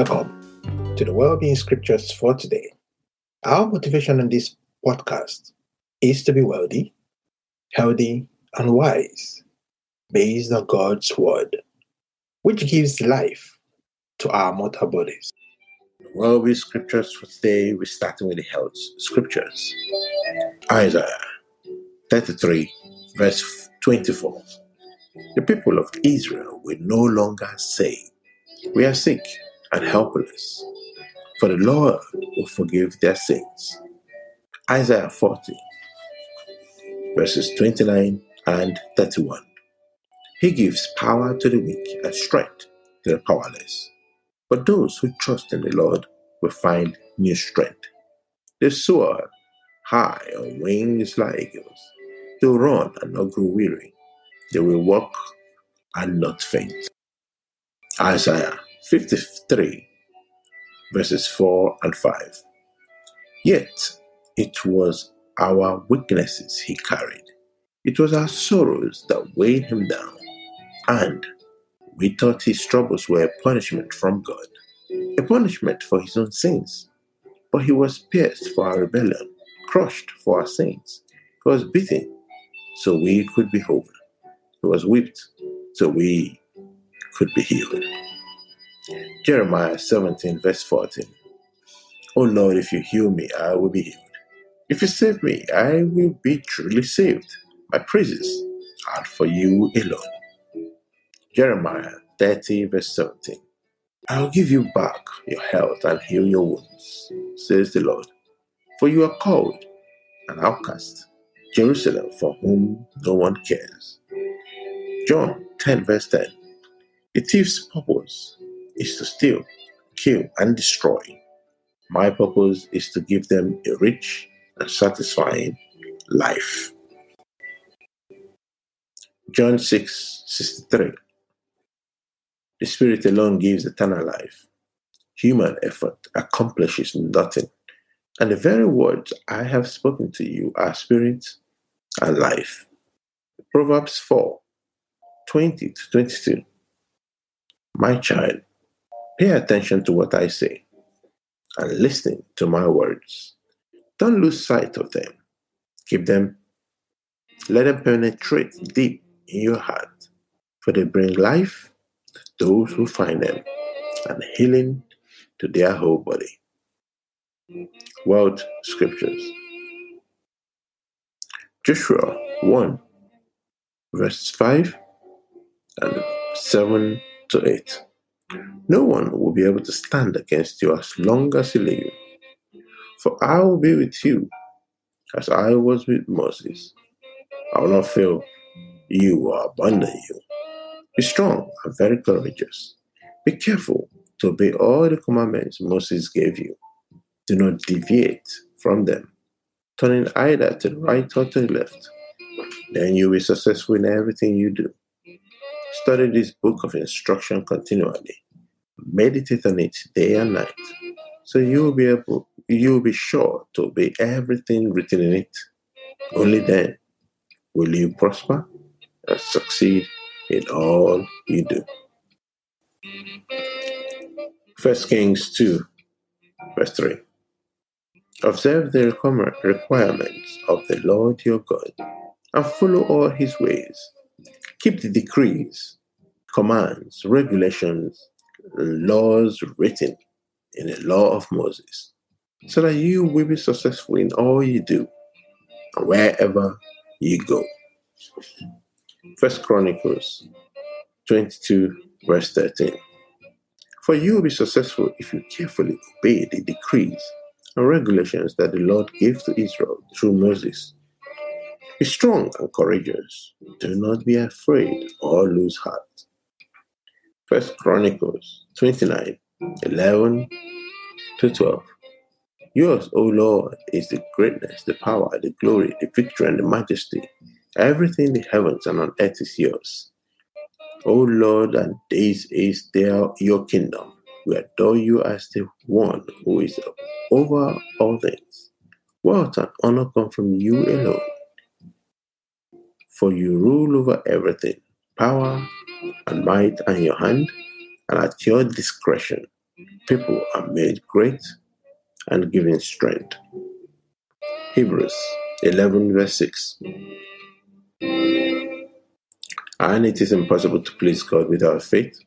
Welcome to the Wellbeing Scriptures for today. Our motivation in this podcast is to be wealthy, healthy, and wise based on God's Word, which gives life to our mortal bodies. Wellbeing Scriptures for today, we're starting with the health scriptures. Isaiah 33, verse 24. The people of Israel will no longer say, We are sick and helpless, for the Lord will forgive their sins. Isaiah 40, verses 29 and 31. He gives power to the weak and strength to the powerless. But those who trust in the Lord will find new strength. They soar high on wings like eagles. They will run and not grow weary. They will walk and not faint. Isaiah 53, verses 4 and 5. Yet it was our weaknesses he carried, it was our sorrows that weighed him down, and we thought his troubles were a punishment from God, a punishment for his own sins. But he was pierced for our rebellion, crushed for our sins. He was beaten so we could be whole. He was whipped so we could be healed. Jeremiah 17, verse 14. Oh Lord, if you heal me, I will be healed. If you save me, I will be truly saved. My praises are for you alone. Jeremiah 30, verse 17. I will give you back your health and heal your wounds, says the Lord. For you are called an outcast, Jerusalem for whom no one cares. John 10, verse 10. A thief's purpose is to steal, kill, and destroy. My purpose is to give them a rich and satisfying life. John 6, 63. The Spirit alone gives eternal life. Human effort accomplishes nothing. And the very words I have spoken to you are spirit and life. Proverbs 4 20 to 22. My child, pay attention to what I say and listen to my words. Don't lose sight of them. Keep them, let them penetrate deep in your heart, for they bring life to those who find them and healing to their whole body. World Scriptures Joshua 1, verse 5 and 7 to 8. No one will be able to stand against you as long as you live. For I will be with you as I was with Moses. I will not fail you or abandon you. Be strong and very courageous. Be careful to obey all the commandments Moses gave you. Do not deviate from them, turning either to the right or to the left. Then you will be successful in everything you do. Study this book of instruction continually. Meditate on it day and night. So you will be able you will be sure to obey everything written in it. Only then will you prosper and succeed in all you do. First Kings 2, verse 3. Observe the requirements of the Lord your God and follow all his ways keep the decrees, commands, regulations, laws written in the law of Moses, so that you will be successful in all you do wherever you go. First Chronicles 22, verse 13. For you will be successful if you carefully obey the decrees and regulations that the Lord gave to Israel through Moses be strong and courageous. Do not be afraid or lose heart. First Chronicles 29 11 to 12. Yours, O Lord, is the greatness, the power, the glory, the victory, and the majesty. Everything in the heavens and on earth is yours. O Lord, and this is there your kingdom. We adore you as the one who is over all things. Wealth and honor come from you alone for you rule over everything. Power and might in your hand, and at your discretion. people are made great and given strength. Hebrews 11, verse 6. And it is impossible to please God without faith.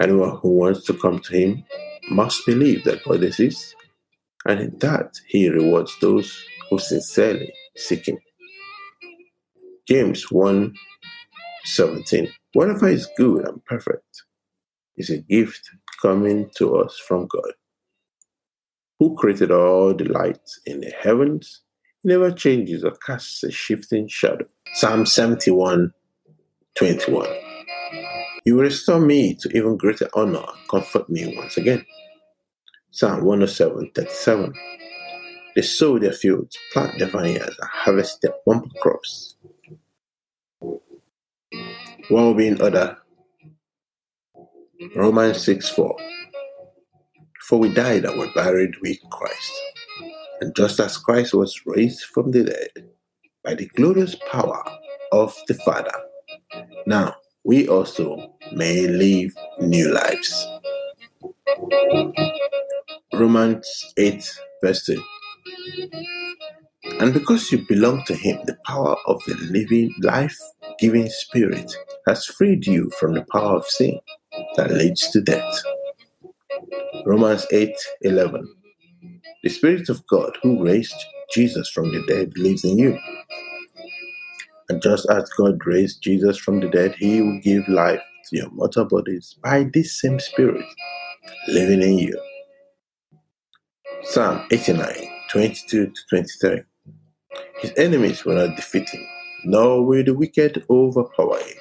Anyone who wants to come to Him must believe that God exists, and in that He rewards those who sincerely seek Him. James 1 17. Whatever is good and perfect is a gift coming to us from God, who created all the lights in the heavens, never changes or casts a shifting shadow. Psalm 71 21. You restore me to even greater honor and comfort me once again. Psalm 107 37. They sow their fields, plant their vineyards, and harvest their bumper crops well being other. Romans 6 4. For we died and were buried with Christ. And just as Christ was raised from the dead by the glorious power of the Father, now we also may live new lives. Romans 8, verse 2. And because you belong to Him, the power of the living, life giving Spirit has freed you from the power of sin that leads to death. Romans 8 11. The Spirit of God who raised Jesus from the dead lives in you. And just as God raised Jesus from the dead, He will give life to your mortal bodies by this same Spirit living in you. Psalm 89 22 to 23. His enemies will not defeat him, nor will the wicked overpower him.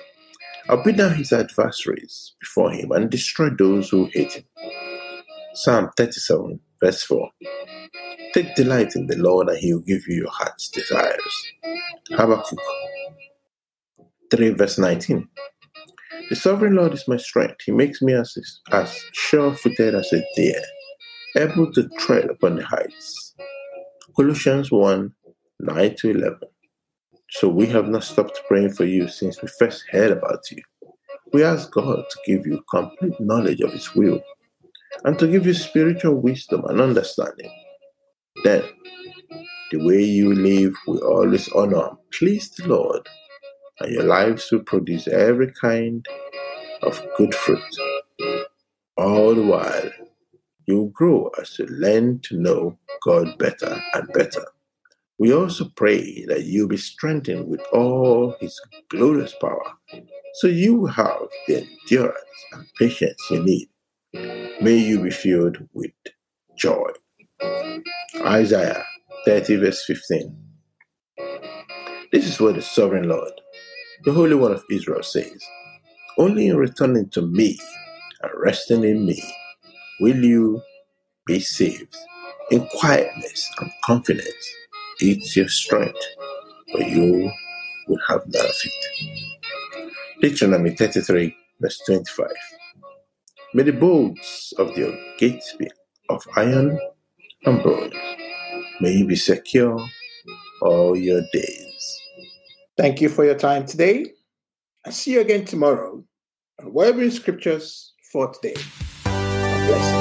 I'll beat down his adversaries before him and destroy those who hate him. Psalm 37, verse 4. Take delight in the Lord, and he will give you your heart's desires. Habakkuk 3, verse 19. The sovereign Lord is my strength. He makes me as, as sure footed as a deer, able to tread upon the heights. Colossians 1, 9 to 11. So we have not stopped praying for you since we first heard about you. We ask God to give you complete knowledge of His will and to give you spiritual wisdom and understanding. Then, the way you live will always honor and please the Lord, and your lives will produce every kind of good fruit. All the while, you grow as you learn to know God better and better. We also pray that you be strengthened with all his glorious power, so you have the endurance and patience you need. May you be filled with joy. Isaiah 30, verse 15. This is what the sovereign Lord, the Holy One of Israel, says Only in returning to me and resting in me will you be saved in quietness and confidence it's your strength, but you will have none of it. Deuteronomy 33, verse 25. May the bolts of your gates be of iron and bronze. May you be secure all your days. Thank you for your time today. I'll see you again tomorrow on Wellbeing Scriptures for today. God bless you.